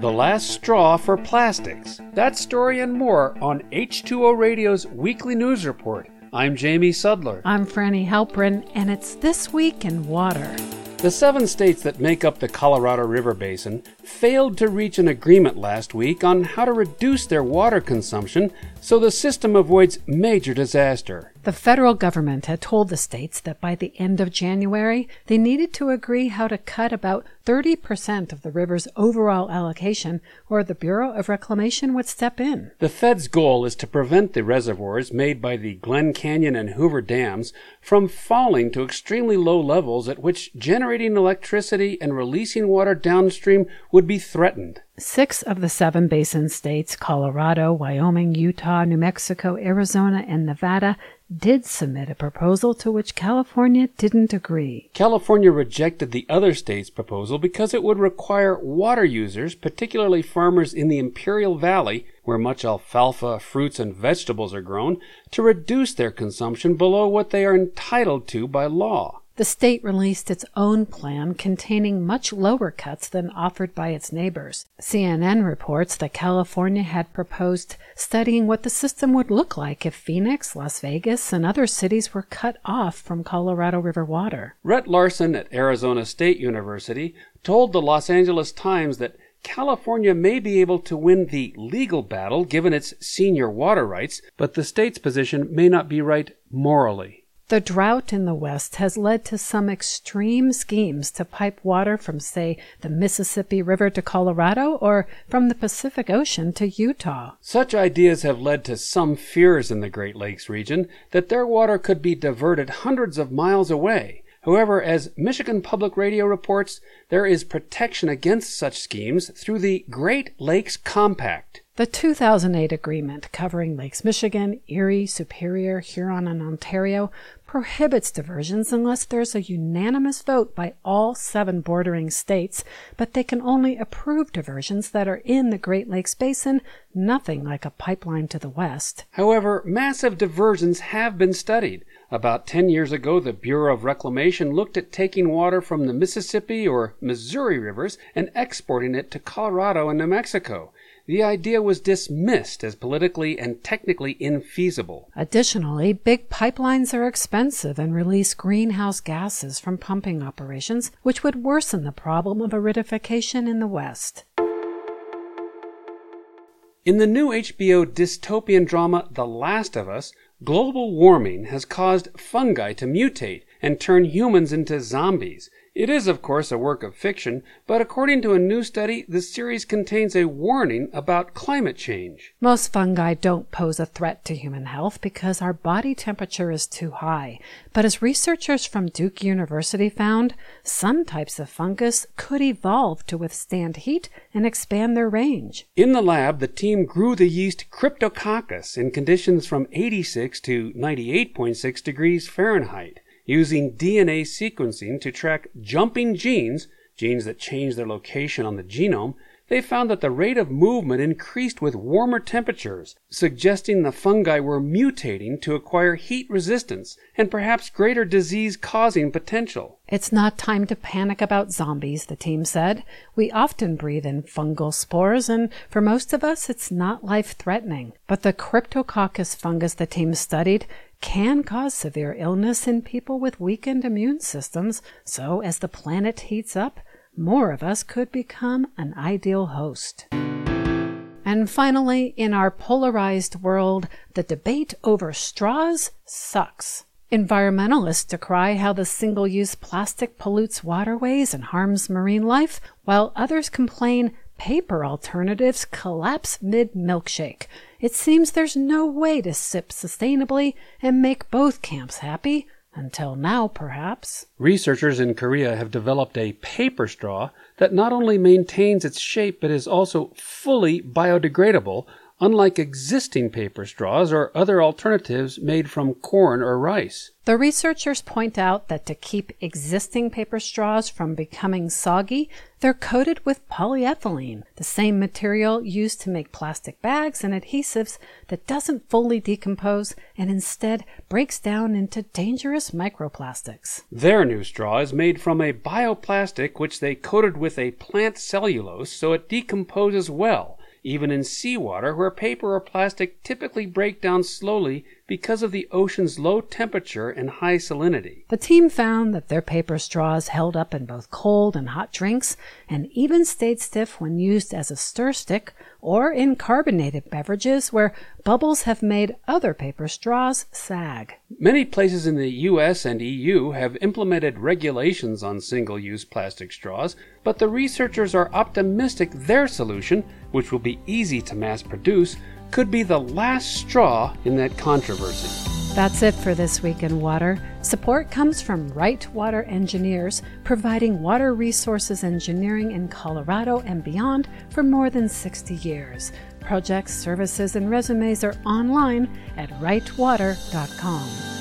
The Last Straw for Plastics. That story and more on H2O Radio's weekly news report. I'm Jamie Sudler. I'm Franny Halprin, and it's This Week in Water. The seven states that make up the Colorado River Basin failed to reach an agreement last week on how to reduce their water consumption so the system avoids major disaster. The federal government had told the states that by the end of January, they needed to agree how to cut about 30% of the river's overall allocation, or the Bureau of Reclamation would step in. The Fed's goal is to prevent the reservoirs made by the Glen Canyon and Hoover dams from falling to extremely low levels at which generating electricity and releasing water downstream would be threatened. Six of the seven basin states Colorado, Wyoming, Utah, New Mexico, Arizona, and Nevada did submit a proposal to which California didn't agree. California rejected the other states' proposal because it would require water users, particularly farmers in the Imperial Valley, where much alfalfa, fruits, and vegetables are grown, to reduce their consumption below what they are entitled to by law. The state released its own plan containing much lower cuts than offered by its neighbors. CNN reports that California had proposed studying what the system would look like if Phoenix, Las Vegas, and other cities were cut off from Colorado River water. Rhett Larson at Arizona State University told the Los Angeles Times that California may be able to win the legal battle given its senior water rights, but the state's position may not be right morally. The drought in the West has led to some extreme schemes to pipe water from, say, the Mississippi River to Colorado or from the Pacific Ocean to Utah. Such ideas have led to some fears in the Great Lakes region that their water could be diverted hundreds of miles away. However, as Michigan Public Radio reports, there is protection against such schemes through the Great Lakes Compact. The 2008 agreement covering Lakes Michigan, Erie, Superior, Huron, and Ontario prohibits diversions unless there's a unanimous vote by all seven bordering states, but they can only approve diversions that are in the Great Lakes Basin, nothing like a pipeline to the west. However, massive diversions have been studied. About 10 years ago, the Bureau of Reclamation looked at taking water from the Mississippi or Missouri rivers and exporting it to Colorado and New Mexico the idea was dismissed as politically and technically infeasible. Additionally, big pipelines are expensive and release greenhouse gases from pumping operations, which would worsen the problem of aridification in the West. In the new HBO dystopian drama The Last of Us, global warming has caused fungi to mutate and turn humans into zombies. It is, of course, a work of fiction, but according to a new study, the series contains a warning about climate change. Most fungi don't pose a threat to human health because our body temperature is too high. But as researchers from Duke University found, some types of fungus could evolve to withstand heat and expand their range. In the lab, the team grew the yeast Cryptococcus in conditions from 86 to 98.6 degrees Fahrenheit using DNA sequencing to track jumping genes, genes that change their location on the genome, they found that the rate of movement increased with warmer temperatures, suggesting the fungi were mutating to acquire heat resistance and perhaps greater disease causing potential. It's not time to panic about zombies, the team said. We often breathe in fungal spores, and for most of us, it's not life threatening. But the Cryptococcus fungus the team studied can cause severe illness in people with weakened immune systems, so as the planet heats up, more of us could become an ideal host. And finally, in our polarized world, the debate over straws sucks. Environmentalists decry how the single use plastic pollutes waterways and harms marine life, while others complain paper alternatives collapse mid milkshake. It seems there's no way to sip sustainably and make both camps happy. Until now, perhaps. Researchers in Korea have developed a paper straw that not only maintains its shape but is also fully biodegradable, unlike existing paper straws or other alternatives made from corn or rice. The researchers point out that to keep existing paper straws from becoming soggy, they're coated with polyethylene, the same material used to make plastic bags and adhesives that doesn't fully decompose and instead breaks down into dangerous microplastics. Their new straw is made from a bioplastic which they coated with a plant cellulose so it decomposes well even in seawater where paper or plastic typically break down slowly because of the ocean's low temperature and high salinity. The team found that their paper straws held up in both cold and hot drinks and even stayed stiff when used as a stir stick or in carbonated beverages where bubbles have made other paper straws sag. Many places in the US and EU have implemented regulations on single use plastic straws, but the researchers are optimistic their solution, which will be easy to mass produce, could be the last straw in that controversy. That's it for this week in water. Support comes from Wright Water Engineers, providing water resources engineering in Colorado and beyond for more than 60 years. Projects, services, and resumes are online at wrightwater.com.